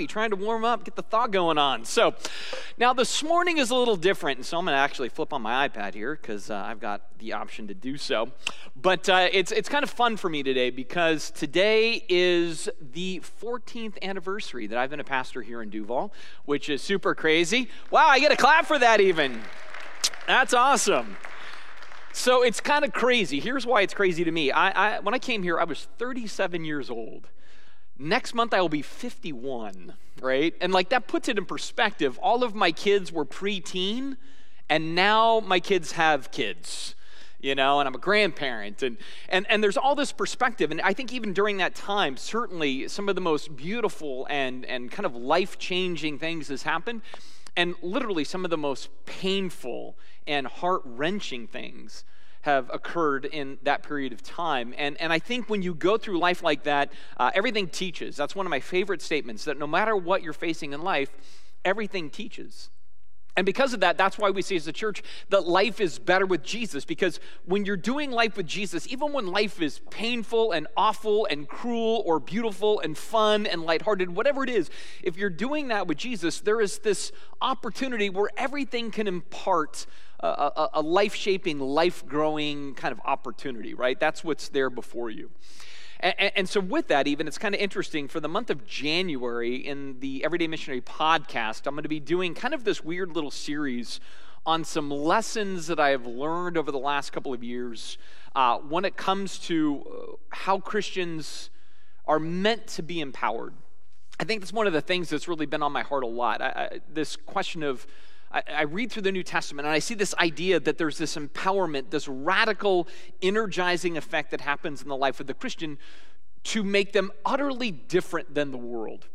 coffee, trying to warm up, get the thaw going on. So now this morning is a little different, and so I'm going to actually flip on my iPad here because uh, I've got the option to do so. But uh, it's it's kind of fun for me today because today is the 14th anniversary that I've been a pastor here in Duvall, which is super crazy. Wow, I get a clap for that even. That's awesome. So it's kind of crazy. Here's why it's crazy to me. I, I, when I came here, I was 37 years old. Next month, I will be 51, right? And like that puts it in perspective. All of my kids were preteen, and now my kids have kids you know, and I'm a grandparent. And, and, and there's all this perspective. And I think even during that time, certainly some of the most beautiful and, and kind of life changing things has happened. And literally some of the most painful and heart wrenching things have occurred in that period of time. And, and I think when you go through life like that, uh, everything teaches. That's one of my favorite statements that no matter what you're facing in life, everything teaches. And because of that, that's why we say as a church that life is better with Jesus. Because when you're doing life with Jesus, even when life is painful and awful and cruel or beautiful and fun and lighthearted, whatever it is, if you're doing that with Jesus, there is this opportunity where everything can impart a, a, life shaping, life growing kind of opportunity, right? That's what's there before you. And, and, so, with that, even, it's kind of interesting. For the month of January in the Everyday Missionary podcast, I'm going to be doing kind of this weird little series on some lessons that I have learned over the last couple of years uh, when it comes to uh, how Christians are meant to be empowered. I think that's one of the things that's really been on my heart a lot. I, I, this question of I, I, read through the New Testament and I see this idea that there's this empowerment, this radical, energizing effect that happens in the life of the Christian to make them utterly different than the world.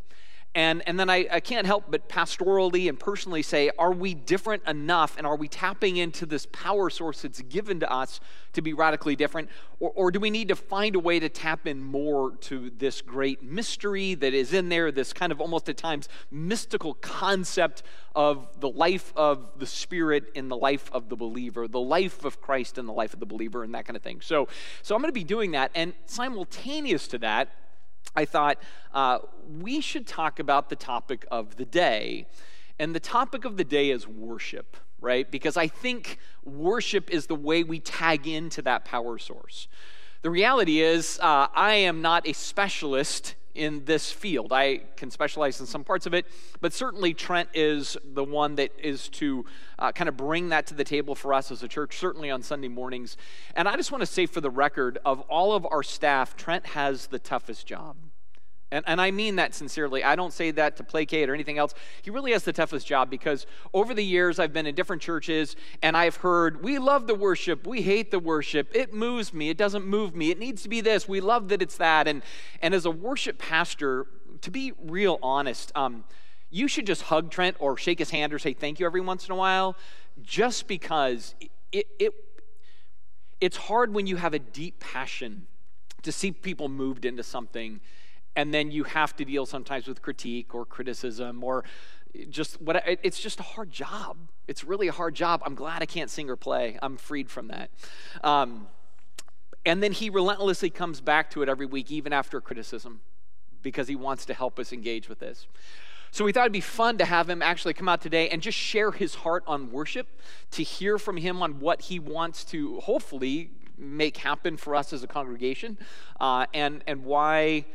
And, and then I, I can't help but pastorally and personally say, are we different enough and are we tapping into this power source that's given to us to be radically different? Or, or do we need to find a way to tap in more to this great mystery that is in there, this kind of almost at times mystical concept of the life of the Spirit in the life of the believer, the life of Christ in the life of the believer, and that kind of thing? So, so I'm going to be doing that. And simultaneous to that, I thought uh, we should talk about the topic of the day. And the topic of the day is worship, right? Because I think worship is the way we tag into that power source. The reality is, uh, I am not a specialist in this field. I can specialize in some parts of it, but certainly Trent is the one that is to uh, kind of bring that to the table for us as a church, certainly on Sunday mornings. And I just want to say for the record, of all of our staff, Trent has the toughest job. And, and I mean that sincerely. I don't say that to placate or anything else. He really has the toughest job because over the years I've been in different churches and I've heard, we love the worship, we hate the worship, it moves me, it doesn't move me, it needs to be this, we love that it's that. And, and as a worship pastor, to be real honest, um, you should just hug Trent or shake his hand or say thank you every once in a while just because it, it, it's hard when you have a deep passion to see people moved into something and then you have to deal sometimes with critique or criticism or just what it's just a hard job. It's really a hard job. I'm glad i can't sing or play. I'm freed from that. Um, and then he relentlessly comes back to it every week even after criticism because he wants to help us engage with this. So we thought it'd be fun to have him actually come out today and just share his heart on worship, to hear from him on what he wants to hopefully make happen for us as a congregation, uh, and and why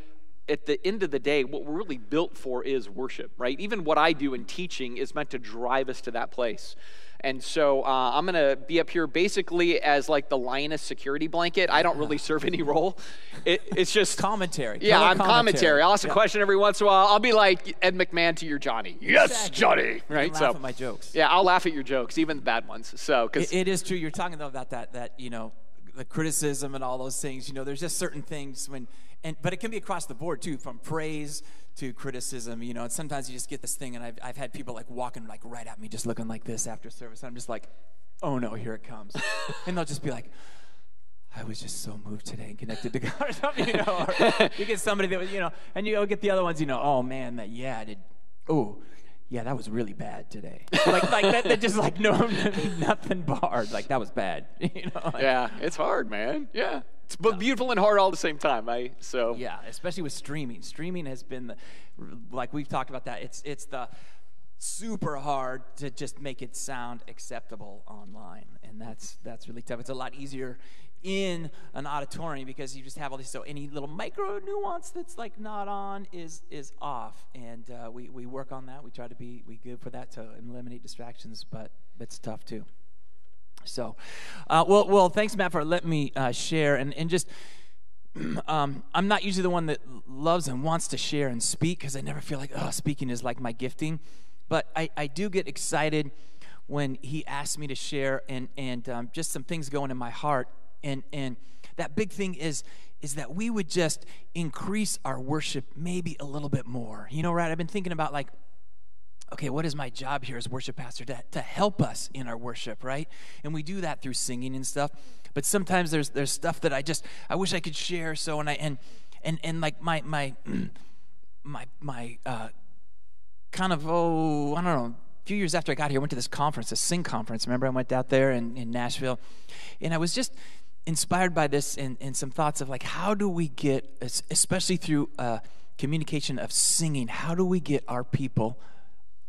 at the end of the day, what we're really built for is worship, right? Even what I do in teaching is meant to drive us to that place. And so uh, I'm going to be up here basically as like the Linus security blanket. I don't really serve any role. It, it's just commentary. Yeah, I'm commentary. commentary. I'll ask yeah. a question every once in a while. I'll be like Ed McMahon to your Johnny. Yes, exactly. Johnny. Right. so my jokes. Yeah, I'll laugh at your jokes, even the bad ones. So because it, it is true. You're talking though about that that you know the criticism and all those things. You know, there's just certain things when and but it can be across the board too, from praise to criticism, you know. And sometimes you just get this thing, and I've I've had people like walking like right at me, just looking like this after service. And I'm just like, oh no, here it comes, and they'll just be like. I was just so moved today and connected to God or something, you know. Or you get somebody that was, you know, and you get the other ones, you know, oh man, that yeah, I did. Oh, yeah, that was really bad today. like, like that, that just like no, nothing barred. Like that was bad. You know. Like, yeah, it's hard, man. Yeah It's both beautiful and hard all at the same time. I so Yeah, especially with streaming. Streaming has been the, like we've talked about that. It's it's the super hard to just make it sound acceptable online, and that's that's really tough. It's a lot easier in an auditorium because you just have all these so any little micro nuance that's like not on is is off, and uh, we we work on that. We try to be we good for that to eliminate distractions, but it's tough too. So, uh, well, well, thanks, Matt, for letting me uh, share and, and just. Um, I'm not usually the one that loves and wants to share and speak because I never feel like, oh, speaking is like my gifting. But I, I do get excited when he asks me to share and, and um, just some things going in my heart. And, and that big thing is, is that we would just increase our worship maybe a little bit more. You know, right? I've been thinking about like, okay, what is my job here as worship pastor? To, to help us in our worship, right? And we do that through singing and stuff. But sometimes there's there's stuff that I just I wish I could share. So and I and and and like my my my my uh, kind of oh I don't know. A few years after I got here, I went to this conference, a sing conference. Remember, I went out there in, in Nashville, and I was just inspired by this and, and some thoughts of like how do we get, especially through uh, communication of singing, how do we get our people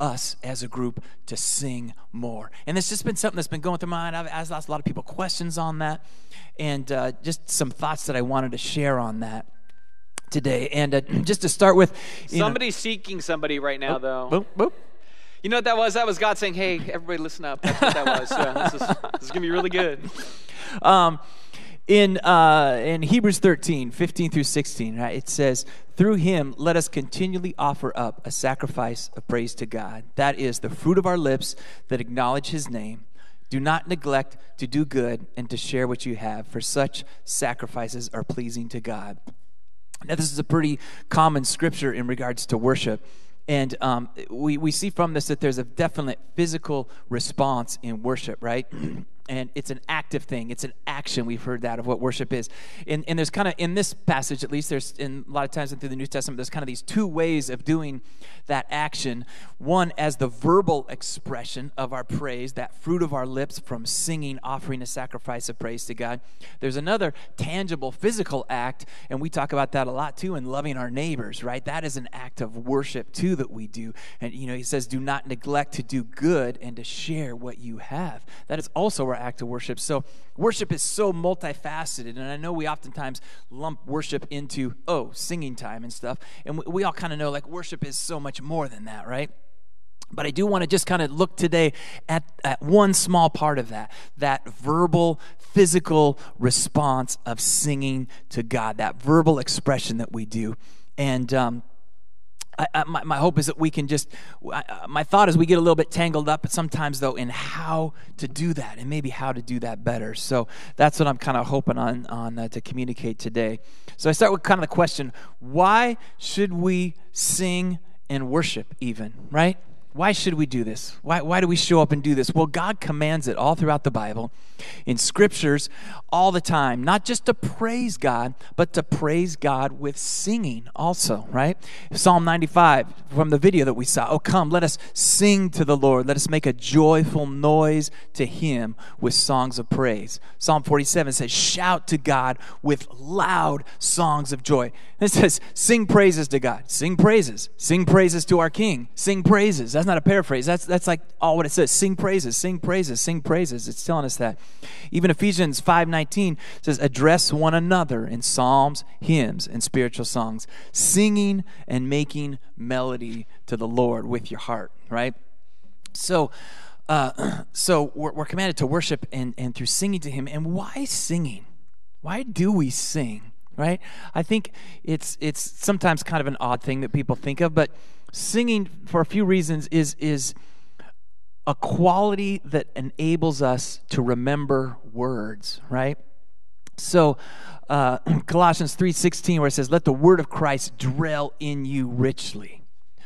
us as a group to sing more. And it's just been something that's been going through my mind. I've asked a lot of people questions on that, and uh, just some thoughts that I wanted to share on that today. And uh, just to start with, somebody's know, seeking somebody right now, boop, though. Boop, boop. You know what that was? That was God saying, "Hey, everybody, listen up." That's what that was. So this is, this is gonna be really good. Um, in uh, in Hebrews 13, 15 through 16, right, it says, Through him let us continually offer up a sacrifice of praise to God. That is the fruit of our lips that acknowledge his name. Do not neglect to do good and to share what you have, for such sacrifices are pleasing to God. Now, this is a pretty common scripture in regards to worship. And um, we, we see from this that there's a definite physical response in worship, right? and it's an active thing. It's an action. We've heard that of what worship is. And, and there's kind of in this passage at least there's in a lot of times through the new testament there's kind of these two ways of doing that action. One as the verbal expression of our praise that fruit of our lips from singing offering a sacrifice of praise to god. There's another tangible physical act and we talk about that a lot too in loving our neighbors right? That is an act of worship too that we do. And you know he says do not neglect to do good and to share what you have. That is also our act of worship. So, worship is so multifaceted. And I know we oftentimes lump worship into, oh, singing time and stuff. And we, we all kind of know like worship is so much more than that, right? But I do want to just kind of look today at, at one small part of that that verbal, physical response of singing to God, that verbal expression that we do. And um, I, my, my, hope is that we can just, I, my thought is we get a little bit tangled up sometimes, though, in how to do that and maybe how to do that better. So that's what I'm kind of hoping on, on uh, to communicate today. So I start with kind of the question why should we sing and worship, even, right? Why should we do this? Why, why do we show up and do this? Well, God commands it all throughout the Bible, in scriptures, all the time. Not just to praise God, but to praise God with singing also, right? Psalm 95 from the video that we saw. Oh, come, let us sing to the Lord. Let us make a joyful noise to Him with songs of praise. Psalm 47 says, Shout to God with loud songs of joy. It says, Sing praises to God. Sing praises. Sing praises to our King. Sing praises. That's not a paraphrase. That's, that's like all what it says. Sing praises, sing praises, sing praises. It's telling us that. Even Ephesians 5.19 says, address one another in psalms, hymns, and spiritual songs, singing and making melody to the Lord with your heart, right? So, uh, so we're, we're commanded to worship and, and through singing to Him. And why singing? Why do we sing? Right? I think it's it's sometimes kind of an odd thing that people think of, but singing for a few reasons is is a quality that enables us to remember words right so uh, colossians 3.16 where it says let the word of christ dwell in you richly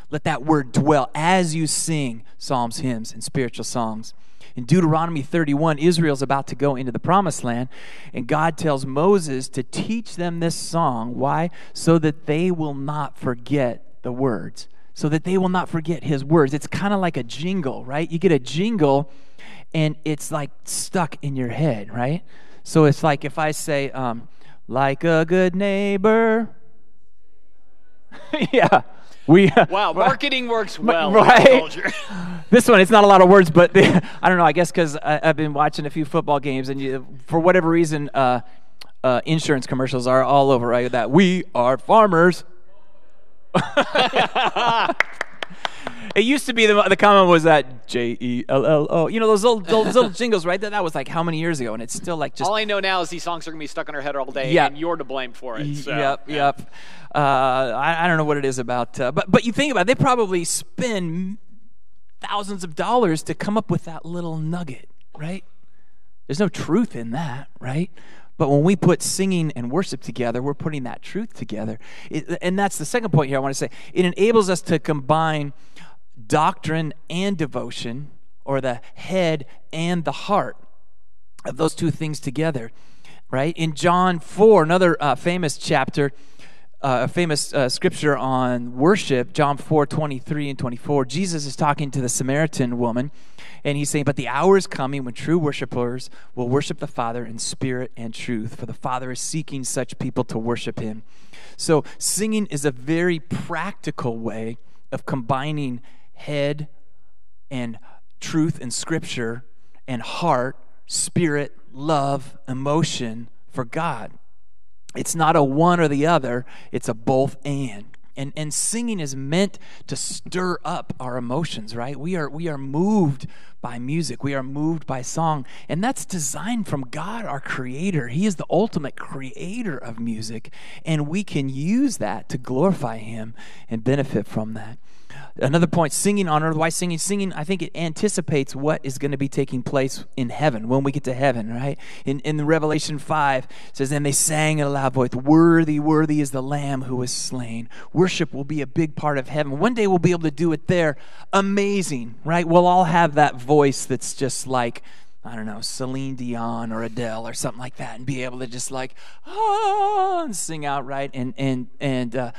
let that word dwell as you sing psalms hymns and spiritual songs in Deuteronomy 31, Israel's about to go into the promised land, and God tells Moses to teach them this song. Why? So that they will not forget the words so that they will not forget his words. It's kind of like a jingle, right? You get a jingle and it's like stuck in your head, right? So it's like if I say, um, like a good neighbor. yeah. We, wow, marketing works well. Right? this one, it's not a lot of words, but the, I don't know. I guess because I've been watching a few football games, and you, for whatever reason, uh, uh, insurance commercials are all over, right? That we are farmers. It used to be the, the comment was that J E L L O. You know those little, those little jingles, right? That that was like how many years ago, and it's still like just. All I know now is these songs are gonna be stuck in our head all day, yeah. and you're to blame for it. So, yep, yep. Uh, I, I don't know what it is about, uh, but but you think about it, they probably spend thousands of dollars to come up with that little nugget, right? There's no truth in that, right? But when we put singing and worship together, we're putting that truth together. It, and that's the second point here I want to say. It enables us to combine doctrine and devotion, or the head and the heart of those two things together, right? In John 4, another uh, famous chapter, uh, a famous uh, scripture on worship, John 4 23 and 24, Jesus is talking to the Samaritan woman and he's saying, But the hour is coming when true worshipers will worship the Father in spirit and truth, for the Father is seeking such people to worship him. So, singing is a very practical way of combining head and truth and scripture and heart, spirit, love, emotion for God. It's not a one or the other, it's a both and. And, and singing is meant to stir up our emotions, right? We are, we are moved by music. We are moved by song. And that's designed from God, our creator. He is the ultimate creator of music. And we can use that to glorify Him and benefit from that. Another point singing on earth. Why singing? Singing, I think it anticipates what is going to be taking place in heaven when we get to heaven, right? In, in Revelation 5, says, And they sang in a loud voice, Worthy, worthy is the Lamb who was slain. Worship will be a big part of heaven. One day we'll be able to do it there. Amazing, right? We'll all have that voice that's just like, I don't know, Celine Dion or Adele or something like that, and be able to just like, ah, and sing out, right? And, and, and, uh,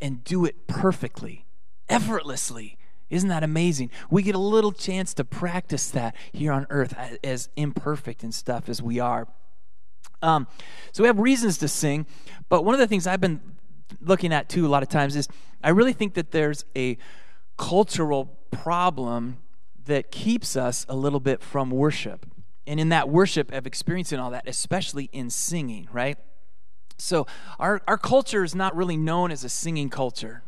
and do it perfectly effortlessly. Isn't that amazing? We get a little chance to practice that here on earth as imperfect and stuff as we are. Um, so we have reasons to sing, but one of the things I've been looking at too a lot of times is I really think that there's a cultural problem that keeps us a little bit from worship. And in that worship of experiencing all that, especially in singing, right? So our, our culture is not really known as a singing culture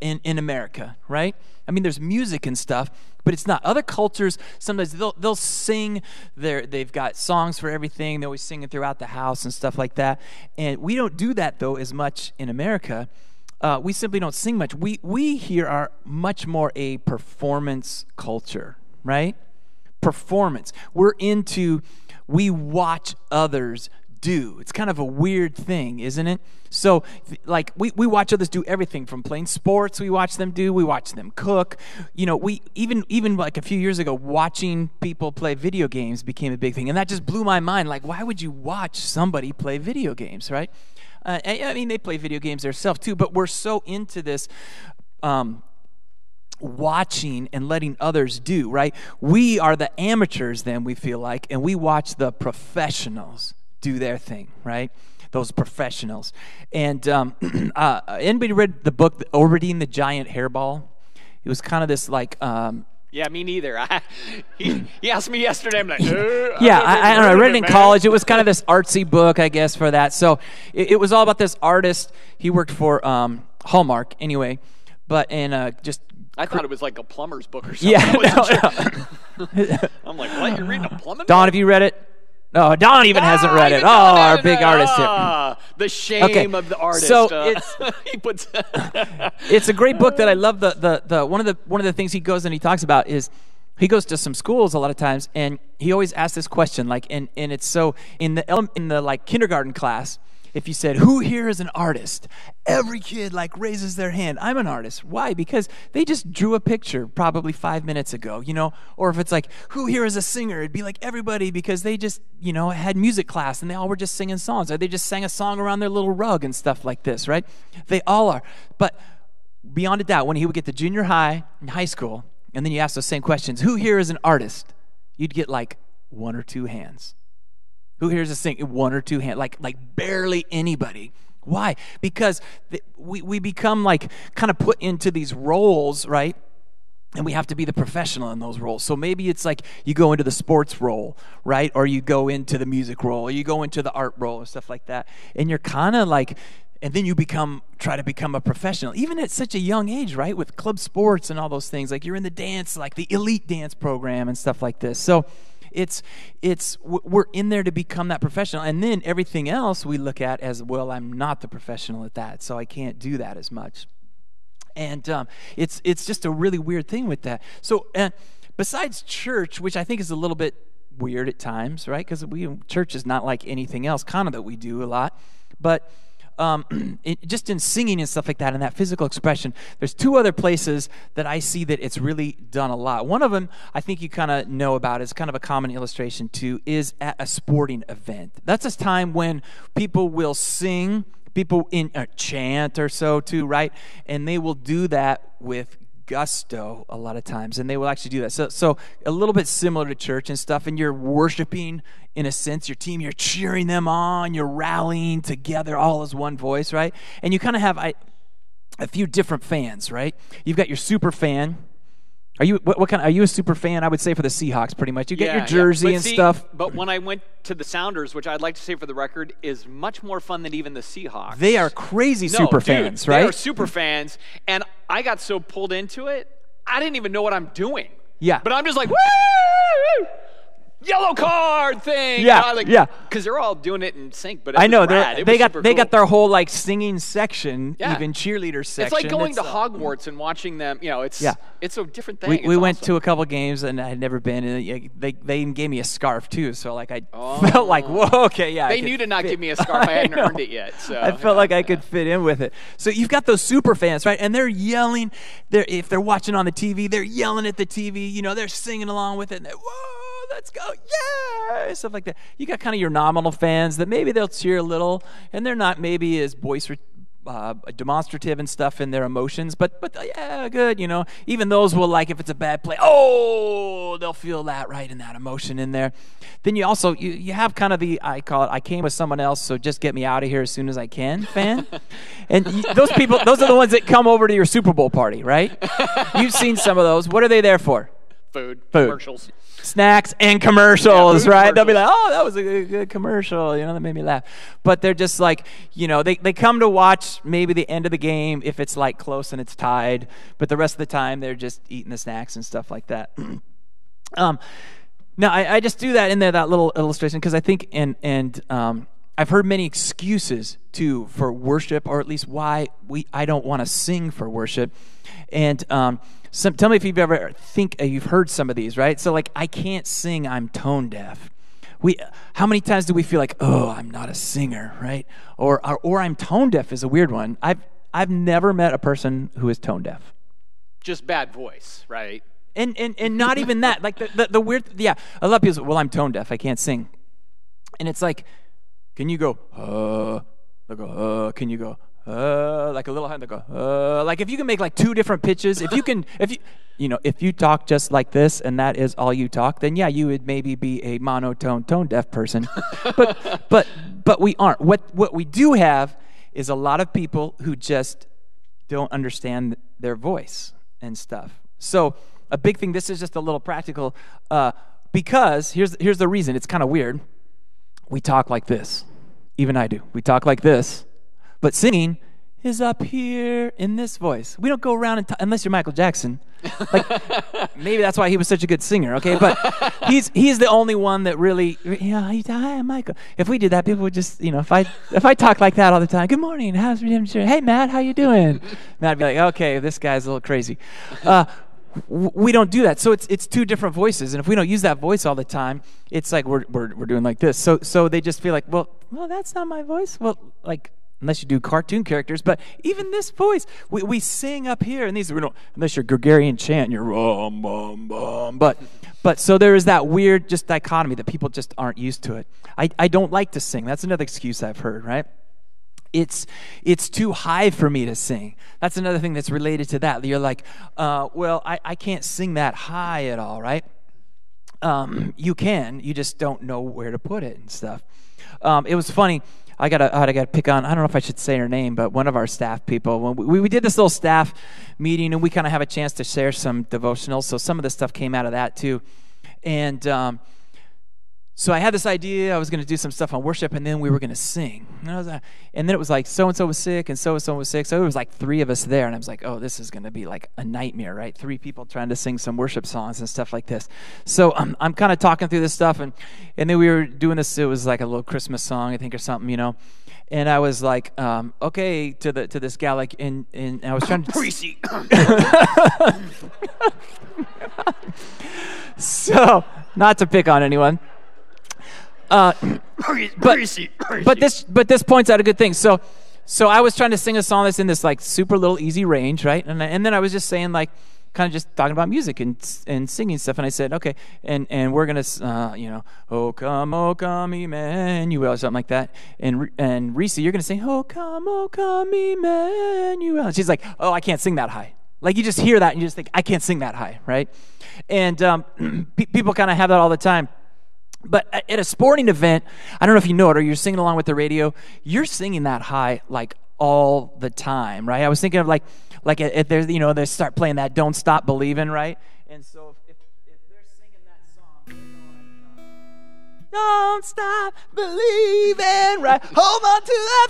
in, in America, right? I mean, there's music and stuff, but it's not. Other cultures, sometimes they'll, they'll sing, they they've got songs for everything. they're always singing throughout the house and stuff like that. And we don't do that, though, as much in America. Uh, we simply don't sing much. We, we here are much more a performance culture, right? Performance. We're into, we watch others do. It's kind of a weird thing, isn't it? So, like, we, we watch others do everything from playing sports, we watch them do, we watch them cook. You know, we even, even like a few years ago, watching people play video games became a big thing. And that just blew my mind. Like, why would you watch somebody play video games, right? Uh, I mean, they play video games themselves too, but we're so into this. Um, watching and letting others do, right? We are the amateurs, then we feel like, and we watch the professionals do their thing, right? Those professionals. And um, uh, anybody read the book Orbiting the Giant Hairball? It was kind of this like. Um, yeah, me neither. I, he, he asked me yesterday. I'm like, uh, yeah, I, I, don't know. I read it in man. college. It was kind of this artsy book, I guess, for that. So it, it was all about this artist. He worked for um, Hallmark, anyway, but in uh, just I thought it was like a plumber's book or something. Yeah, no, no. I'm like, what? You're reading a plumbing? Book? Don, have you read it? Oh, Don even ah, hasn't read it. Oh, our big artist here. Ah, the shame okay. of the artist. So uh, it's he puts it's a great book that I love. The, the the one of the one of the things he goes and he talks about is he goes to some schools a lot of times and he always asks this question like and and it's so in the in the like kindergarten class if you said, Who here is an artist? Every kid like raises their hand. I'm an artist. Why? Because they just drew a picture probably five minutes ago, you know? Or if it's like, Who here is a singer? It'd be like everybody because they just, you know, had music class and they all were just singing songs. Or they just sang a song around their little rug and stuff like this, right? They all are. But beyond a doubt, when he would get to junior high and high school, and then you ask those same questions, Who here is an artist? You'd get like one or two hands. Who hears us sing? One or two hands, like like barely anybody. Why? Because th- we we become like kind of put into these roles, right? and we have to be the professional in those roles. So maybe it's like you go into the sports role, right? Or you go into the music role, or you go into the art role, or stuff like that. And you're kind of like, and then you become, try to become a professional, even at such a young age, right? With club sports and all those things. Like you're in the dance, like the elite dance program and stuff like this. So it's, it's, we're in there to become that professional. And then everything else we look at as, well, I'm not the professional at that, so I can't do that as much and um, it's it's just a really weird thing with that. So, besides church, which I think is a little bit weird at times, right? Because we church is not like anything else, kind of that we do a lot, but. Um, it, just in singing and stuff like that, and that physical expression, there's two other places that I see that it's really done a lot. One of them, I think you kind of know about, is kind of a common illustration too, is at a sporting event. That's a time when people will sing people in a chant or so too, right? And they will do that with gusto a lot of times and they will actually do that. So so a little bit similar to church and stuff and you're worshiping in a sense your team you're cheering them on you're rallying together all as one voice right? And you kind of have I, a few different fans right? You've got your super fan are you what, what, kind? Of, are you a super fan? I would say for the Seahawks, pretty much. You get yeah, your jersey yeah. and see, stuff. But when I went to the Sounders, which I'd like to say for the record is much more fun than even the Seahawks. They are crazy no, super dude, fans, right? They are super fans, and I got so pulled into it, I didn't even know what I'm doing. Yeah. But I'm just like, woo! yellow oh. card thing. Yeah, you know, like, yeah. Because they're all doing it in sync. But I know they got they cool. got their whole like singing section, Yeah. even cheerleader section. It's like going It's, to Hogwarts and watching them. You know, it's Yeah. it's a different thing. We, we went awesome. to a couple games and I had never been, and they they even gave me a scarf too. So like I Oh. felt like oh. whoa, okay, yeah. They knew to not fit. give me a scarf. I hadn't know. earned it yet, so, I felt yeah, like I could fit in with it. So you've got those super fans, right? And they're yelling. They're if they're watching on the TV, they're yelling at the TV. You know, they're singing along with it. And they're, whoa, let's go, yeah, stuff like that. You got kind of your nominal fans that maybe they'll cheer a little, and they're not maybe as boisterous. Uh, demonstrative and stuff in their emotions, but but yeah, good. You know, even those will like if it's a bad play. Oh, they'll feel that right in that emotion in there. Then you also you, you have kind of the I call it I came with someone else, so just get me out of here as soon as I can fan. and y- those people, those are the ones that come over to your Super Bowl party, right? You've seen some of those. What are they there for? food, Food. commercials. Snacks and commercials, food right? They'll be like, oh, that was a good, good commercial, you know, that made me laugh. But they're just like, you know, they, they come to watch maybe the end of the game if it's like close and it's tied, but the rest of the time they're just eating the snacks and stuff like that. um, now, I, I just do that in there, that little illustration, because I think, and, and, um, I've heard many excuses too for worship, or at least why we I don't want to sing for worship. And um, some, tell me if you've ever think uh, you've heard some of these, right? So like, I can't sing, I'm tone deaf. We, how many times do we feel like, oh, I'm not a singer, right? Or, or, or I'm tone deaf is a weird one. I've, I've never met a person who is tone deaf Just bad voice, right? and and, and not even that like the, the, the weird yeah a lot of people say, well i'm tone deaf i can't sing and it's like can you go uh go uh can you go uh like a little hand they go uh like if you can make like two different pitches if you can if you you know if you talk just like this and that is all you talk then yeah you would maybe be a monotone tone deaf person but but but we aren't what what we do have is a lot of people who just don't understand their voice and stuff. So a big thing. This is just a little practical, uh, because here's here's the reason. It's kind of weird. We talk like this. Even I do. We talk like this, but singing is up here in this voice. We don't go around and t- unless you're Michael Jackson. Like maybe that's why he was such a good singer. Okay, but he's he's the only one that really. Yeah, he, hi, Michael. If we did that, people would just you know if I if I talk like that all the time. Good morning. How's redemption? Hey Matt, how you doing? Matt'd be like, okay, this guy's a little crazy. Uh, we don't do that. So it's it's two different voices, and if we don't use that voice all the time, it's like we're we're, we're doing like this. So so they just feel like, well, well, that's not my voice. Well, like unless you do cartoon characters, but even this voice, we, we sing up here, and these we don't unless you're Gregorian chant, you're bum bum bum. But but so there is that weird just dichotomy that people just aren't used to it. I I don't like to sing. That's another excuse I've heard, right? it's it's too high for me to sing. That's another thing that's related to that. You're like, uh, well, I, I can't sing that high at all, right? um, you can. You just don't know where to put it and stuff. Um, it was funny. I got to I got to pick on. I don't know if I should say her name, but one of our staff people. When we, we did this little staff meeting, and we kind of have a chance to share some devotionals. So some of the stuff came out of that too, and. Um, so I had this idea. I was going to do some stuff on worship, and then we were going to sing. And, was, uh, and, then it was like so and so was sick, and so and so was sick. So it was like three of us there, and I was like, "Oh, this is going to be like a nightmare, right? Three people trying to sing some worship songs and stuff like this." So um, I'm kind of talking through this stuff, and and then we were doing this. It was like a little Christmas song, I think, or something, you know. And I was like, um, "Okay," to the to this gal, like, and and I was trying to. Greasy. so, not to pick on anyone. Uh, but, but this but this points out a good thing. So so I was trying to sing a song that's in this like super little easy range, right? And and then I was just saying like kind of just talking about music and and singing stuff. And I said, okay, and and we're gonna uh, you know, oh come, oh come, Emmanuel, or something like that. And and Reese, you're gonna sing, oh come, oh come, Emmanuel. And she's like, oh, I can't sing that high. Like you just hear that and you just think, I can't sing that high, right? And um, pe- people kind of have that all the time. But at a sporting event, I don't know if you know it or you're singing along with the radio, you're singing that high like all the time, right? I was thinking of like, like if there's, you know, they start playing that "Don't Stop Believing," right? And so Don't stop believing, right? Hold on to that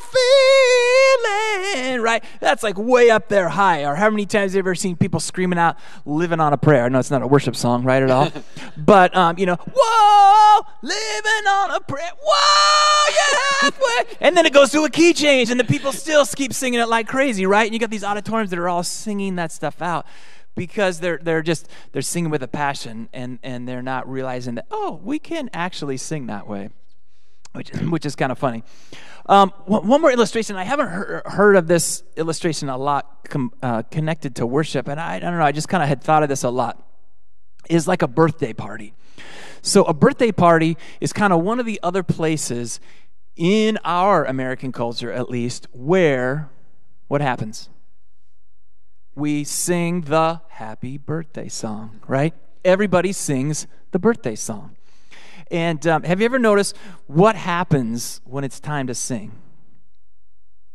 feeling, right? That's like way up there high. Or how many times have you ever seen people screaming out, living on a prayer? I know it's not a worship song, right, at all. but, um, you know, whoa, living on a prayer. Whoa, yeah, halfway. and then it goes to a key change, and the people still keep singing it like crazy, right? And you got these auditoriums that are all singing that stuff out because they're they're just they're singing with a passion and and they're not realizing that oh we can actually sing that way which which is kind of funny. Um, one, more illustration. I haven't heard, heard of this illustration a lot com, uh, connected to worship and I, I don't know i just kind of had thought of this a lot. Is like a birthday party. So a birthday party is kind of one of the other places in our american culture at least where what happens we sing the happy birthday song, right? Everybody sings the birthday song. And um, have you ever noticed what happens when it's time to sing?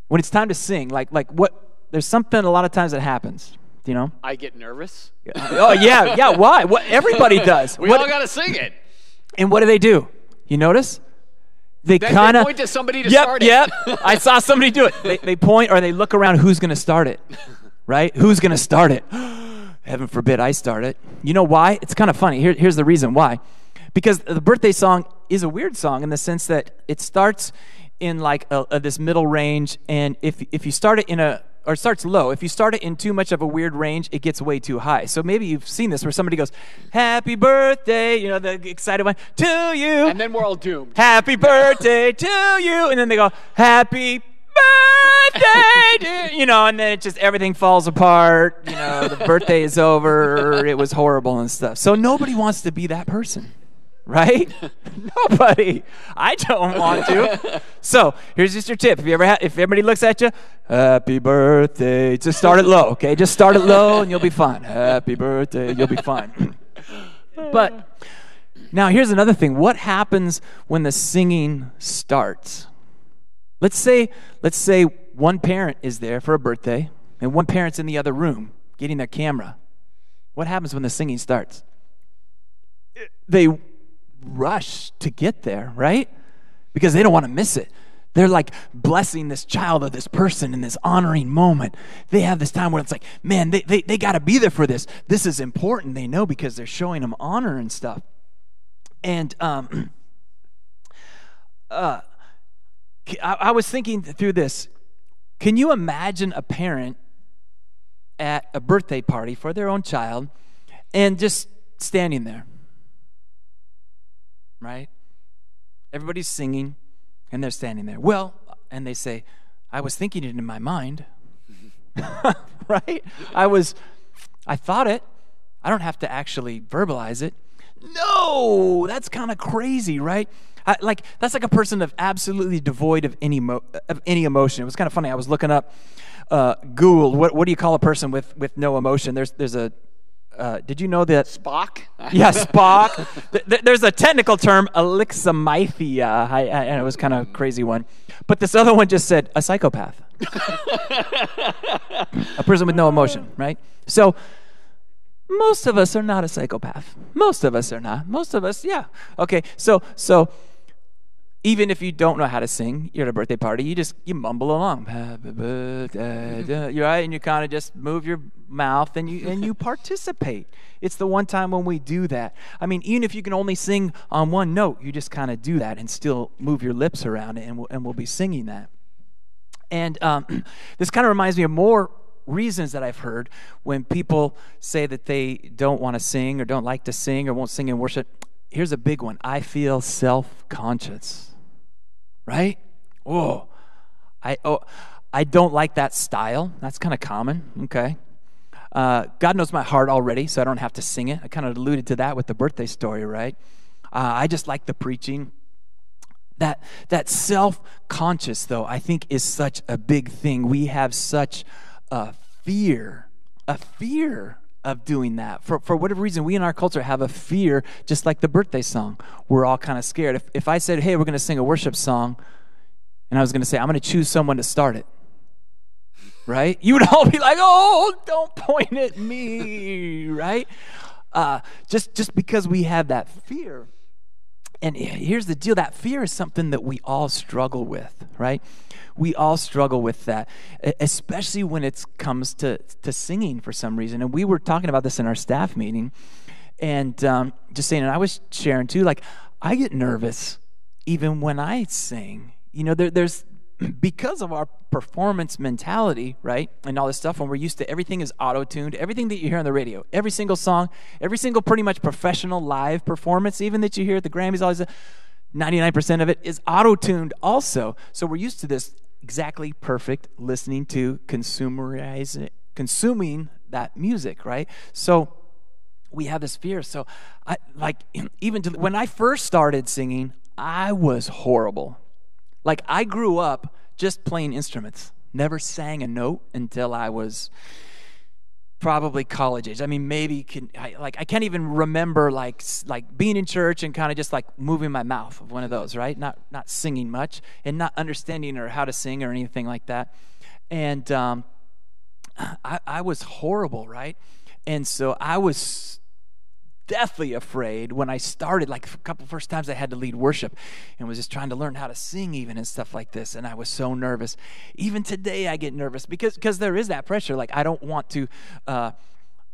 When it's time to sing, like like what? There's something a lot of times that happens. You know? I get nervous. oh yeah, yeah. Why? What? Everybody does. we what, all got to sing it. And what do they do? You notice? They kind of point to somebody to yep, start it. Yep. I saw somebody do it. They, they point or they look around. Who's going to start it? Right? Who's going to start it? Heaven forbid I start it. You know why? It's kind of funny. Here, here's the reason why. Because the birthday song is a weird song in the sense that it starts in like a, a, this middle range, and if if you start it in a or it starts low. If you start it in too much of a weird range, it gets way too high. So maybe you've seen this where somebody goes, "Happy birthday," you know, the excited one, to you, and then we're all doomed. Happy birthday to you, and then they go, "Happy birthday, you know, and then it just everything falls apart. You know, the birthday is over. It was horrible and stuff. So nobody wants to be that person, right? nobody. I don't want to. So here's just your tip: if you ever ha- if everybody looks at you, happy birthday. Just start it low, okay? Just start it low, and you'll be fine. Happy birthday, you'll be fine. but. Now, here's another thing. What happens when the singing starts? Let's say, let's say one parent is there for a birthday and one parent's in the other room getting their camera. What happens when the singing starts? They rush to get there, right? Because they don't want to miss it. They're like blessing this child or this person in this honoring moment. They have this time where it's like, man, they, they, they got to be there for this. This is important. They know because they're showing them honor and stuff. And um, uh, I, was thinking through this. Can you imagine a parent at a birthday party for their own child and just standing there? Right? Everybody's singing and they're standing there. Well, and they say, I was thinking it in my mind. right? I was, I thought it. I don't have to actually verbalize it. No, that's kind of crazy, right? I, like that's like a person of absolutely devoid of any mo- of any emotion. It was kind of funny. I was looking up uh, Google. What what do you call a person with with no emotion? There's there's a uh, did you know that? Spock? Yeah, Spock. Th- th- There's a technical term, alexithymia. I, I, and it was kind of a crazy one. But this other one just said a psychopath, a person with no emotion, right? So most of us are not a psychopath. Most of us are not. Most of us, yeah. Okay, so so even if you don't know how to sing, you're at a birthday party, you just you mumble along. You're right, and you kind of just move your mouth and you and you participate. It's the one time when we do that. I mean, even if you can only sing on one note, you just kind of do that and still move your lips around it, and we'll, and we'll be singing that. And um, this kind of reminds me of more reasons that I've heard when people say that they don't want to sing or don't like to sing or won't sing in worship. Here's a big one I feel self conscious, right? Oh, I, oh, I don't like that style. That's kind of common, okay? Uh, God knows my heart already, so I don't have to sing it. I kind of alluded to that with the birthday story, right? Uh, I just like the preaching. That, that self conscious, though, I think is such a big thing. We have such a fear, a fear of doing that. For, for whatever reason, we in our culture have a fear, just like the birthday song. We're all kind of scared. If, if I said, hey, we're going to sing a worship song, and I was going to say, I'm going to choose someone to start it, right? You would all be like, oh, don't point at me, right? Uh, just, just because we have that fear. And here's the deal that fear is something that we all struggle with, right? We all struggle with that, especially when it comes to, to singing for some reason. And we were talking about this in our staff meeting, and um, just saying, and I was sharing too, like, I get nervous even when I sing. You know, there, there's because of our performance mentality, right? And all this stuff, when we're used to everything is auto tuned, everything that you hear on the radio, every single song, every single pretty much professional live performance, even that you hear at the Grammys, all this, 99% of it is auto tuned also. So we're used to this exactly perfect listening to consumerizing, consuming that music, right? So we have this fear. So I like even to, when I first started singing, I was horrible. Like I grew up just playing instruments. Never sang a note until I was probably college age. I mean, maybe can I, like I can't even remember like like being in church and kind of just like moving my mouth of one of those, right? Not not singing much and not understanding or how to sing or anything like that. And um, I, I was horrible, right? And so I was deathly afraid when I started, like a couple first times I had to lead worship and was just trying to learn how to sing even and stuff like this. And I was so nervous. Even today I get nervous because because there is that pressure. Like I don't want to uh,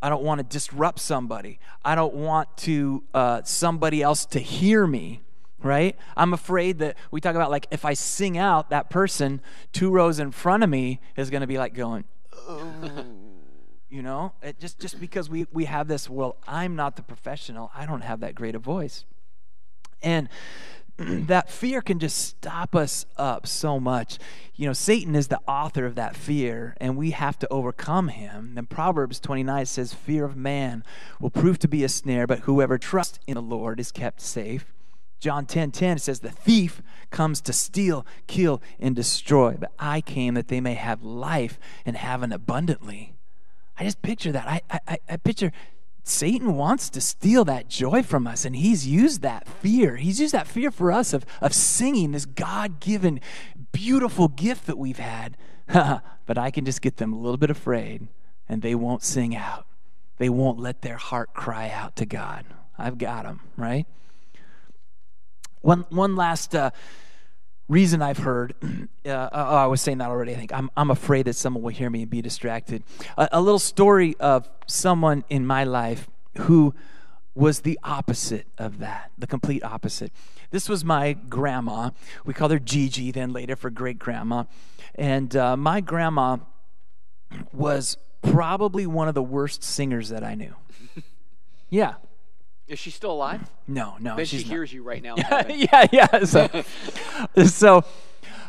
I don't want to disrupt somebody. I don't want to uh, somebody else to hear me right? I'm afraid that we talk about like if I sing out, that person two rows in front of me is going to be like going, oh you know it just just because we we have this well i'm not the professional i don't have that great a voice and that fear can just stop us up so much you know satan is the author of that fear and we have to overcome him and proverbs 29 says fear of man will prove to be a snare but whoever trusts in the lord is kept safe John 10 10 says, The thief comes to steal, kill, and destroy. But I came that they may have life and have it abundantly. I just picture that. I, I, I picture Satan wants to steal that joy from us, and he's used that fear. He's used that fear for us of, of singing this God given, beautiful gift that we've had. but I can just get them a little bit afraid, and they won't sing out. They won't let their heart cry out to God. I've got them, right? One, one last. Uh, reason I've heard, uh, oh, I was saying that already, I think. I'm, I'm afraid that someone will hear me and be distracted. A, a little story of someone in my life who was the opposite of that, the complete opposite. This was my grandma. We called her Gigi, then later for great grandma. And uh, my grandma was probably one of the worst singers that I knew. Yeah, is she still alive? No, no. Then she not. hears you right now. yeah, yeah. So, so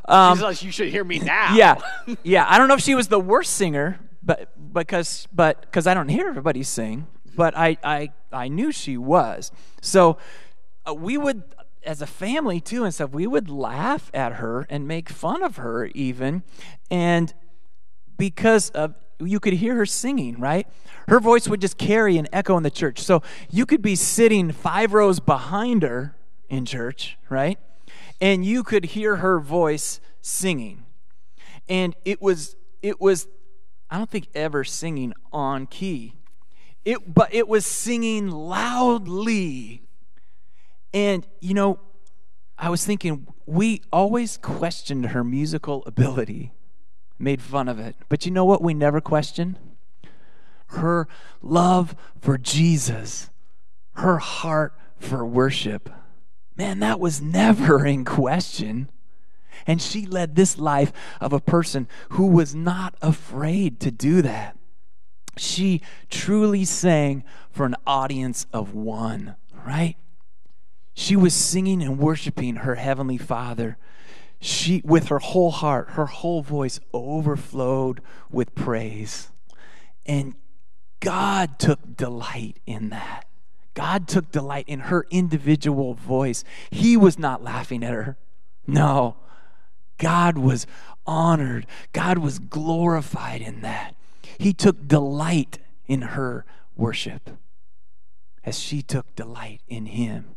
um, like, you should hear me now. Yeah, yeah. I don't know if she was the worst singer, but because but because I don't hear everybody sing, but I I I knew she was. So uh, we would as a family too and stuff we would laugh at her and make fun of her even and because of you could hear her singing, right? Her voice would just carry and echo in the church. So you could be sitting five rows behind her in church, right? And you could hear her voice singing. And it was, it was, I don't think ever singing on key. It, but it was singing loudly. And, you know, I was thinking, we always questioned her musical ability, made fun of it. But you know what we never questioned? Her love for Jesus, her heart for worship. Man, that was never in question. And she led this life of a person who was not afraid to do that. She truly sang for an audience of one, right? She was singing and worshiping her heavenly Father. She with her whole heart, her whole voice overflowed with praise. And God took delight in that. God took delight in her individual voice. He was not laughing at her. No. God was honored. God was glorified in that. He took delight in her worship as she took delight in him.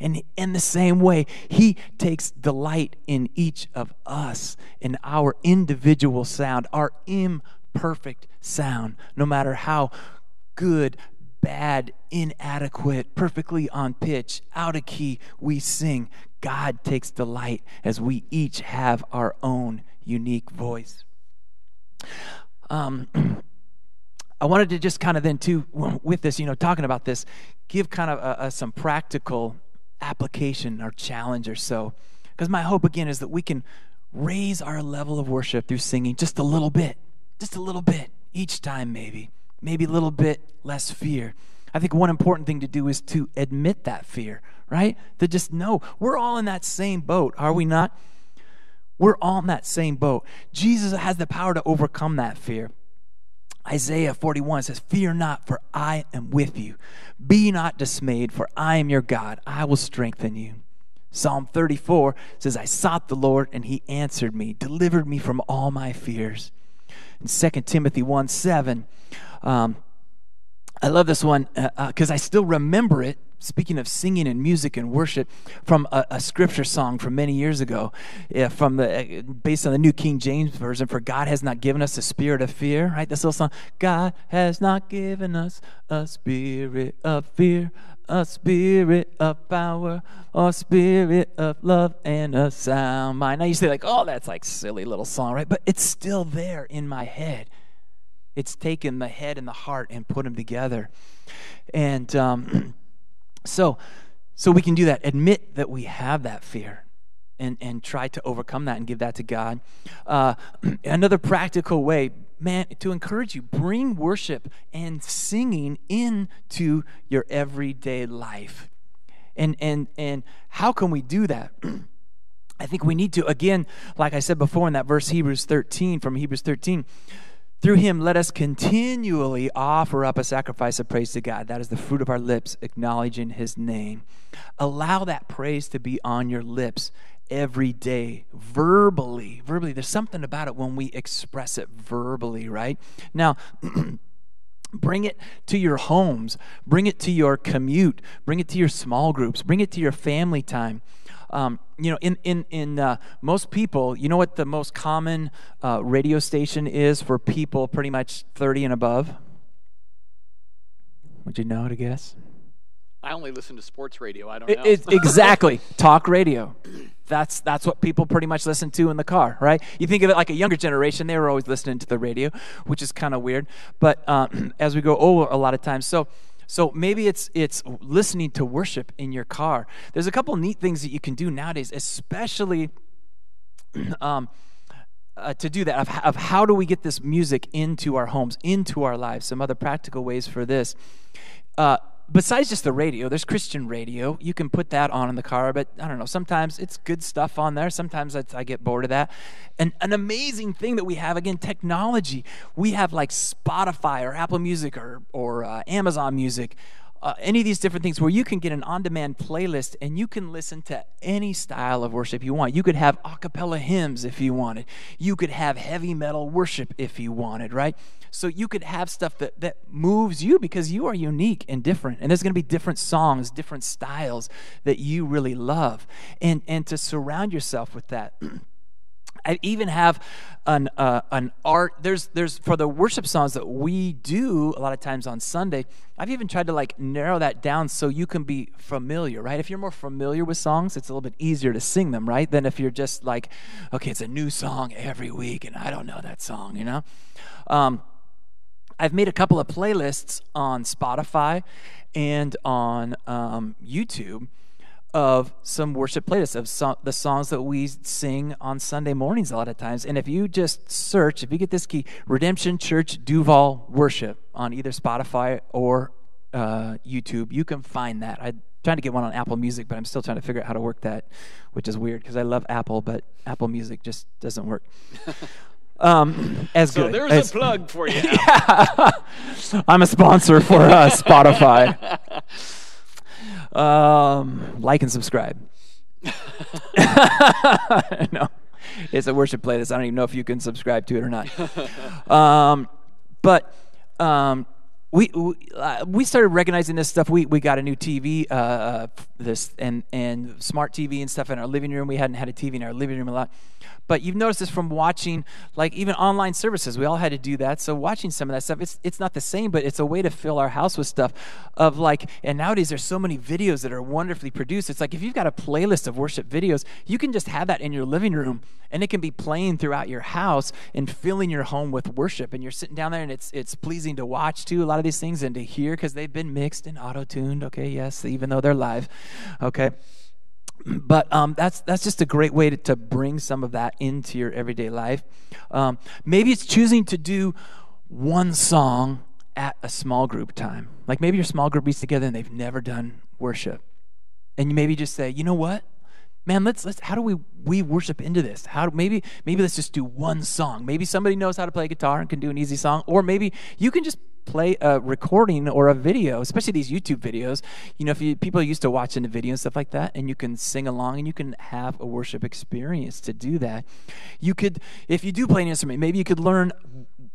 And in the same way, He takes delight in each of us, in our individual sound, our imperfect sound, no matter how good, bad, inadequate, perfectly on pitch, out of key we sing. God takes delight as we each have our own unique voice. Um, I wanted to just kind of then, too, with this, you know, talking about this, give kind of a, a, some practical application or challenge or so. Because my hope again is that we can raise our level of worship through singing just a little bit, just a little bit each time, maybe, maybe a little bit less fear. I think one important thing to do is to admit that fear, right? To just know we're all in that same boat, are we not? We're all in that same boat. Jesus has the power to overcome that fear. Isaiah 41 says, Fear not, for I am with you. Be not dismayed, for I am your God. I will strengthen you. Psalm 34 says, I sought the Lord, and he answered me, delivered me from all my fears. In 2 Timothy 1 7, um, I love this one because uh, uh, I still remember it speaking of singing and music and worship from a, a scripture song from many years ago yeah, from the uh, based on the new king james version for god has not given us a spirit of fear right? This little song. God has not given us a spirit of fear a spirit of power a spirit of love and a sound mind. Now you say like oh that's like silly little song right? But it's still there in my head. It's taken the head and the heart and put them together. And um So, so we can do that. Admit that we have that fear and, and try to overcome that and give that to God. Uh, another practical way, man, to encourage you, bring worship and singing into your everyday life. And, and, and how can we do that? I think we need to, again, like I said before in that verse, Hebrews 13, from Hebrews 13, through him, let us continually offer up a sacrifice of praise to God. That is the fruit of our lips, acknowledging his name. Allow that praise to be on your lips every day, verbally. Verbally, there's something about it when we express it verbally, right? Now, Bring it to your homes. Bring it to your commute. Bring it to your small groups. Bring it to your family time. Um, you know, in in in uh, most people, you know what the most common uh, radio station is for people pretty much thirty and above. Would you know to guess? I only listen to sports radio. I don't know. It, exactly, talk radio. That's that's what people pretty much listen to in the car, right? You think of it like a younger generation; they were always listening to the radio, which is kind of weird. But um, as we go over, a lot of times, so so maybe it's it's listening to worship in your car. There's a couple neat things that you can do nowadays, especially um, uh, to do that. Of, of how do we get this music into our homes, into our lives? Some other practical ways for this. Uh, besides just the radio, there's Christian radio. You can put that on in the car, but I don't know. Sometimes it's good stuff on there. Sometimes I, I get bored of that. And an amazing thing that we have again, technology. We have like Spotify or Apple Music or or uh, Amazon Music. Uh, any of these different things where you can get an on demand playlist and you can listen to any style of worship you want. You could have a cappella hymns if you wanted, you could have heavy metal worship if you wanted, right? So you could have stuff that, that moves you because you are unique and different. And there's going to be different songs, different styles that you really love. And, and to surround yourself with that. I even have an uh, an art. There's there's for the worship songs that we do a lot of times on Sunday. I've even tried to like narrow that down so you can be familiar, right? If you're more familiar with songs, it's a little bit easier to sing them, right? Than if you're just like, okay, it's a new song every week and I don't know that song, you know. Um, I've made a couple of playlists on Spotify and on um, YouTube of some worship playlists of so- the songs that we sing on Sunday mornings a lot of times. And if you just search, if you get this key, Redemption Church Duvall Worship on either Spotify or uh, YouTube, you can find that. I'm trying to get one on Apple Music, but I'm still trying to figure out how to work that, which is weird because I love Apple, but Apple Music just doesn't work. Um, as so good. there's as, a plug for you. yeah. I'm a sponsor for uh, Spotify. Um, like and subscribe. no, it's a worship playlist. I don't even know if you can subscribe to it or not. Um, but um, we we, uh, we started recognizing this stuff. We we got a new TV, uh, uh, this and and smart TV and stuff in our living room. We hadn't had a TV in our living room a lot. But you've noticed this from watching, like even online services. We all had to do that. So watching some of that stuff, it's it's not the same, but it's a way to fill our house with stuff. Of like, and nowadays there's so many videos that are wonderfully produced. It's like if you've got a playlist of worship videos, you can just have that in your living room, and it can be playing throughout your house and filling your home with worship. And you're sitting down there, and it's it's pleasing to watch too. A lot of these things and to hear because they've been mixed and auto tuned. Okay, yes, even though they're live. Okay but um, that's that's just a great way to, to bring some of that into your everyday life. Um, maybe it's choosing to do one song at a small group time. Like maybe your small group meets together and they've never done worship, and you maybe just say, you know what, man, let's let's how do we we worship into this? How maybe maybe let's just do one song. Maybe somebody knows how to play guitar and can do an easy song, or maybe you can just play a recording or a video, especially these YouTube videos. You know, if you, people used to watching the video and stuff like that, and you can sing along and you can have a worship experience to do that. You could, if you do play an instrument, maybe you could learn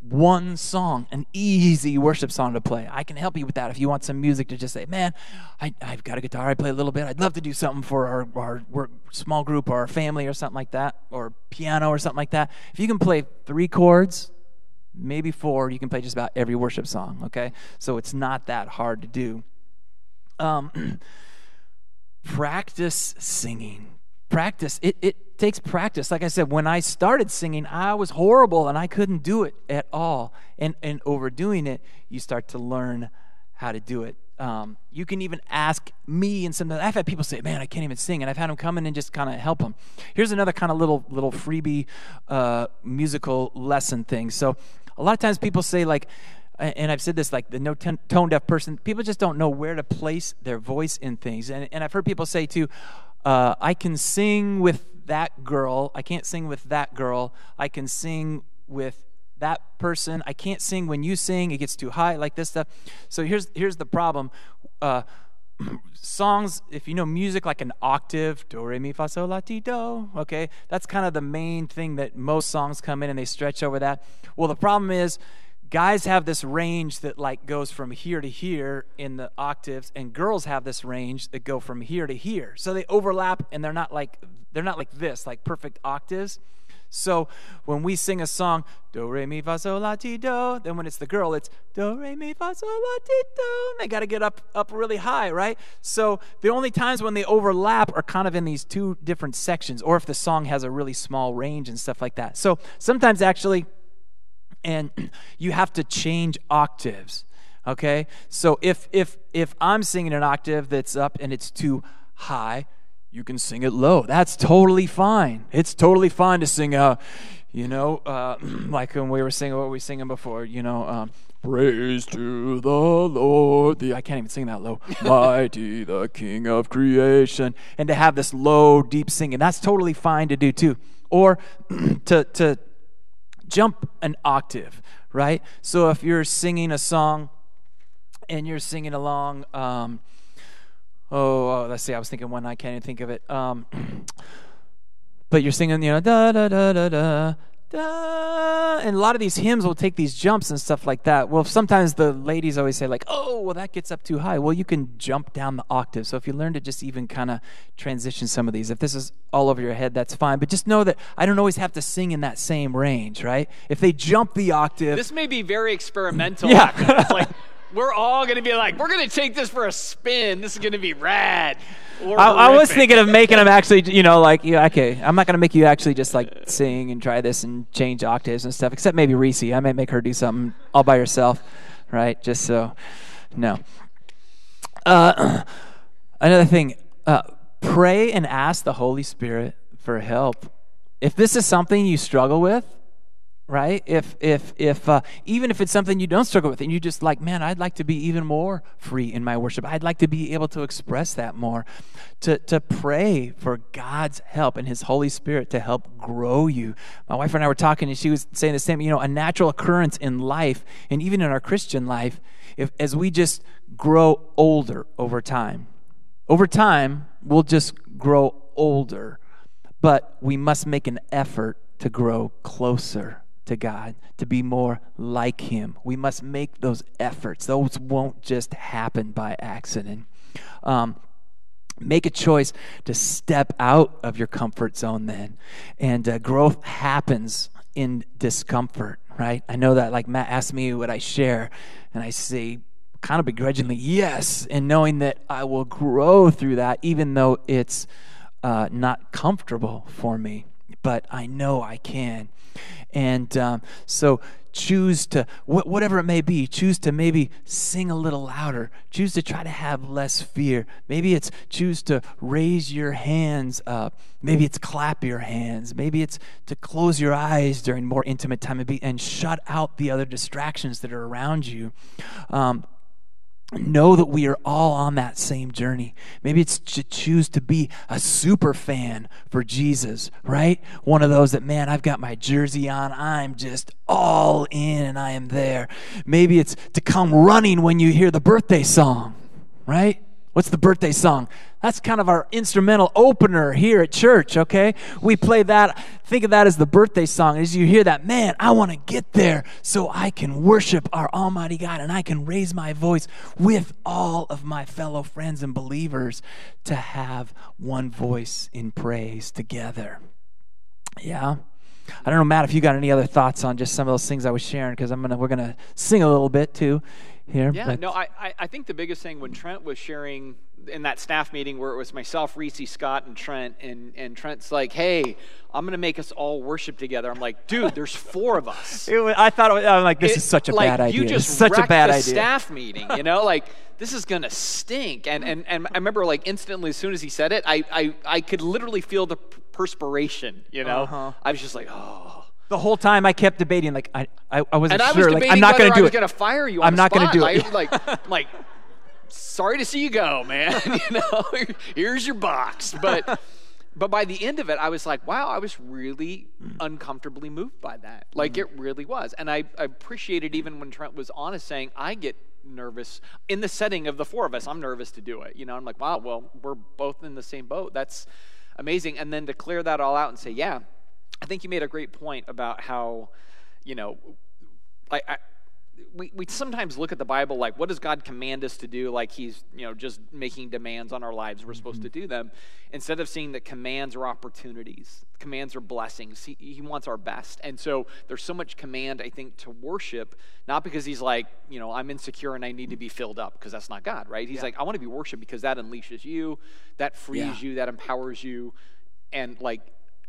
one song, an easy worship song to play. I can help you with that if you want some music to just say, man, I, have got a guitar, I play a little bit. I'd love to do something for our, our work, small group or our family or something like that, or piano or something like that. If you can play three chords, maybe four, you can play just about every worship song, okay? So it's not that hard to do. Um, practice singing. Practice. It, it takes practice. Like I said, when I started singing, I was horrible and I couldn't do it at all. And, and overdoing it, you start to learn how to do it. Um, you can even ask me, and sometimes I've had people say, "Man, I can't even sing," and I've had them come in and just kind of help them. Here's another kind of little little freebie uh, musical lesson thing. So a lot of times people say like and I've said this like the no tone deaf person, people just don't know where to place their voice in things. And, and I've heard people say too, uh, I can sing with that girl. I can't sing with that girl. I can sing with that person. I can't sing when you sing. It gets too high, like this stuff. So here's here's the problem. Uh, songs, if you know music like an octave, do, re, mi, fa, sol, la, ti, do, okay, that's kind of the main thing that most songs come in and they stretch over that. Well, the problem is, guys have this range that like goes from here to here in the octaves and girls have this range that go from here to here so they overlap and they're not like they're not like this like perfect octaves so when we sing a song, do re mi fa sol la ti do, then when it's the girl, it's do re mi fa sol la ti do. They got to get up up really high, right? So the only times when they overlap are kind of in these two different sections, or if the song has a really small range and stuff like that. So sometimes actually, and you have to change octaves. Okay, so if if if I'm singing an octave that's up and it's too high, you can sing it low. That's totally fine. It's totally fine to sing, uh, you know, uh, like when we were singing what we were singing before, you know, um, praise to the Lord. The, I can't even sing that low. Mighty the King of creation. And to have this low, deep singing, that's totally fine to do too. Or to, to jump an octave, right? So if you're singing a song, and you're singing along. Um, oh, oh, let's see. I was thinking one. I can't even think of it. Um, but you're singing, you know, da da da da da da, and a lot of these hymns will take these jumps and stuff like that. Well, sometimes the ladies always say like, "Oh, well, that gets up too high." Well, you can jump down the octave. So if you learn to just even kind of transition some of these, if this is all over your head, that's fine. But just know that I don't always have to sing in that same range, right? If they jump the octave, This may be very experimental. Yeah. It's like we're all going to be like, we're going to take this for a spin. This is going to be rad. I, I was thinking of making them actually, you know, like, yeah, okay, I'm not going to make you actually just like sing and try this and change octaves and stuff, except maybe Reese. I might make her do something all by herself, right? Just so, no. Uh, another thing, uh, pray and ask the Holy Spirit for help. If this is something you struggle with, right? If if if uh, even if it's something you don't struggle with and you just like man i'd like to be even more free in my worship. I'd like to be able to express that more. To to pray for god's help and his holy spirit to help grow you. My wife and i were talking and she was saying the same you know a natural occurrence in life and even in our christian life if as we just grow older over time. Over time we'll just grow older but we must make an effort to grow closer to God, to be more like Him. We must make those efforts. Those won't just happen by accident. Um, make a choice to step out of your comfort zone then. And uh, growth happens in discomfort, right? I know that, like Matt asked me what I share, and I say, kind of begrudgingly, yes, and knowing that I will grow through that, even though it's uh, not comfortable for me, but I know I can. And um, so choose to, wh- whatever it may be, choose to maybe sing a little louder. Choose to try to have less fear. Maybe it's choose to raise your hands up. Maybe it's clap your hands. Maybe it's to close your eyes during more intimate time and, be, and shut out the other distractions that are around you. Um, know that we are all on that same journey. Maybe it's to choose to be a super fan for Jesus, right? One of those that, man, I've got my jersey on. I'm just all in and I am there. Maybe it's to come running when you hear the birthday song, right? What's the birthday song? That's kind of our instrumental opener here at church, okay? We play that, think of that as the birthday song. As you hear that, man, I want to get there so I can worship our Almighty God and I can raise my voice with all of my fellow friends and believers to have one voice in praise together. Yeah. I don't know, Matt, if you got any other thoughts on just some of those things I was sharing, because I'm gonna we're gonna sing a little bit too here. Yeah, but- no, I, I, think the biggest thing when Trent was sharing in that staff meeting where it was myself, Reese, Scott, and Trent, and, and Trent's like, hey, I'm going to make us all worship together. I'm like, dude, there's four of us. Was- I thought was, I'm like, this It- is such a like, bad idea. You just such a bad the idea. staff meeting, you know, like this is gonna stink. And and and I remember like instantly as soon as he said it, I I, I could literally feel the perspiration. You know, Uh-huh. I was just like, oh. The whole time I kept debating, like I, I, I wasn't And I sure. was like I'm not going to do I was it. gonna fire you. I'm not gonna do it. Like, like, like, sorry to see you go, man. you know, here's your box. But, but by the end of it, I was like, wow, I was really uncomfortably moved by that. Like it mm. really was, and I, I appreciated even when Trent was honest, saying I get nervous in the setting of the four of us. I'm nervous to do it. You know, I'm like, wow, well, we're both in the same boat. That's amazing. And then to clear that all out and say, yeah, I think you made a great point about how, you know, like I, we, we sometimes look at the Bible like, what does God command us to do? Like He's, you know, just making demands on our lives. We're supposed to mm-hmm. do them. Instead of seeing that commands are opportunities, commands are blessings. He, he wants our best. And so there's so much command, I think, to worship, not because He's like, you know, I'm insecure and I need to be filled up, because that's not God, right? He's like, I want to be worshiped because that unleashes you, that frees Yeah. you, that empowers you. And like,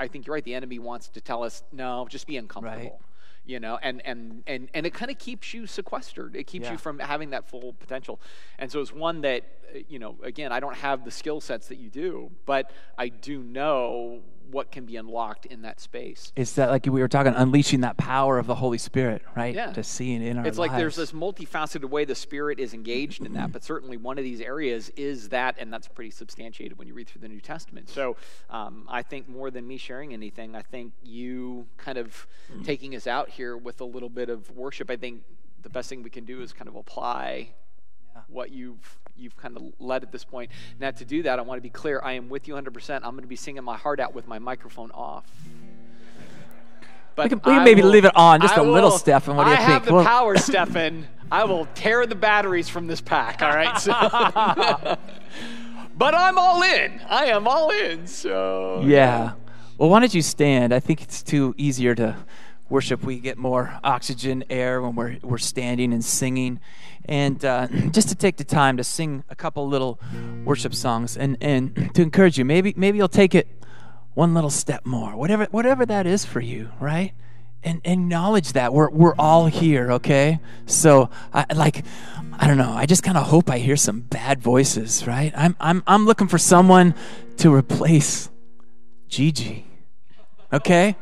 I think you're right. The enemy wants to tell us, no, just be uncomfortable you know and and and, and it kind of keeps you sequestered it keeps Yeah. you from having that full potential and so it's one that uh, you know again i don't have the skill sets that you do but i do know what can be unlocked in that space It's that like we were talking, unleashing that power of the Holy Spirit, right? Yeah. To see it in our it's like there's this multifaceted way the spirit is engaged in that but certainly one of these areas is that and that's pretty substantiated when you read through the new testament so um, i think more than me sharing anything i think you kind of taking us out here with a little bit of worship i think the best thing we can do is kind of apply what you've you've kind of led at this point. Now to do that, I want to be clear. I am with you 100%. I'm going to be singing my heart out with my microphone off. But We can- we can maybe leave it on just a a little, Stefan. What do you I have think? the Well- power, Stefan. I will tear the batteries from this pack. All right. So. but I'm all in. I am all in. So Yeah. Well, why don't you stand? I think it's too easier to worship. We get more oxygen, air when we're we're standing and singing, and uh, just to take the time to sing a couple little worship songs and and to encourage you. Maybe maybe you'll take it one little step more. Whatever whatever that is for you, right? And acknowledge that we're we're all here, okay? So I like I don't know. I just kind of hope I hear some bad voices, right? I'm I'm I'm looking for someone to replace Gigi. Okay?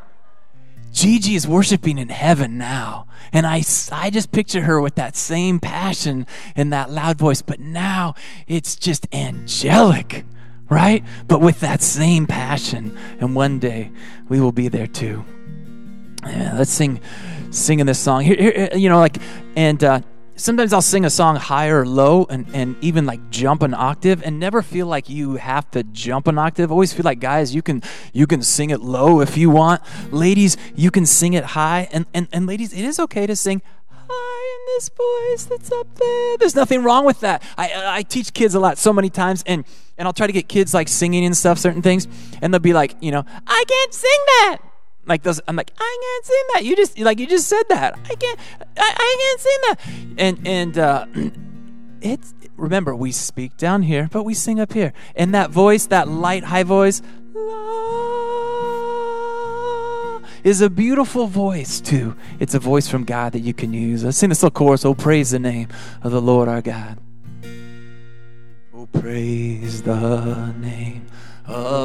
Gigi is worshiping in heaven now. And I, I just picture her with that same passion and that loud voice, but now it's just angelic, right? But with that same passion. And one day we will be there too. Yeah, let's sing, singing this song here, here. You know, like, and uh, sometimes I'll sing a song high or low, and and even like jump an octave, and never feel like you have to jump an octave. Always feel like guys, you can you can sing it low if you want. Ladies, you can sing it high, and and and ladies, it is okay to sing high in this voice that's up there. There's nothing wrong with that. I I teach kids a lot so many times, and and I'll try to get kids like singing and stuff, certain things, and they'll be like, you know, I can't sing that like those i'm like i can't sing that. You just like you just said that. I can't i, I can't sing that. And and uh it's remember we speak down here but we sing up here. And that voice that light high voice is a beautiful voice too. It's a voice from god that you can use. Let's sing this little chorus. Oh praise the name of the lord our god. Oh praise the name of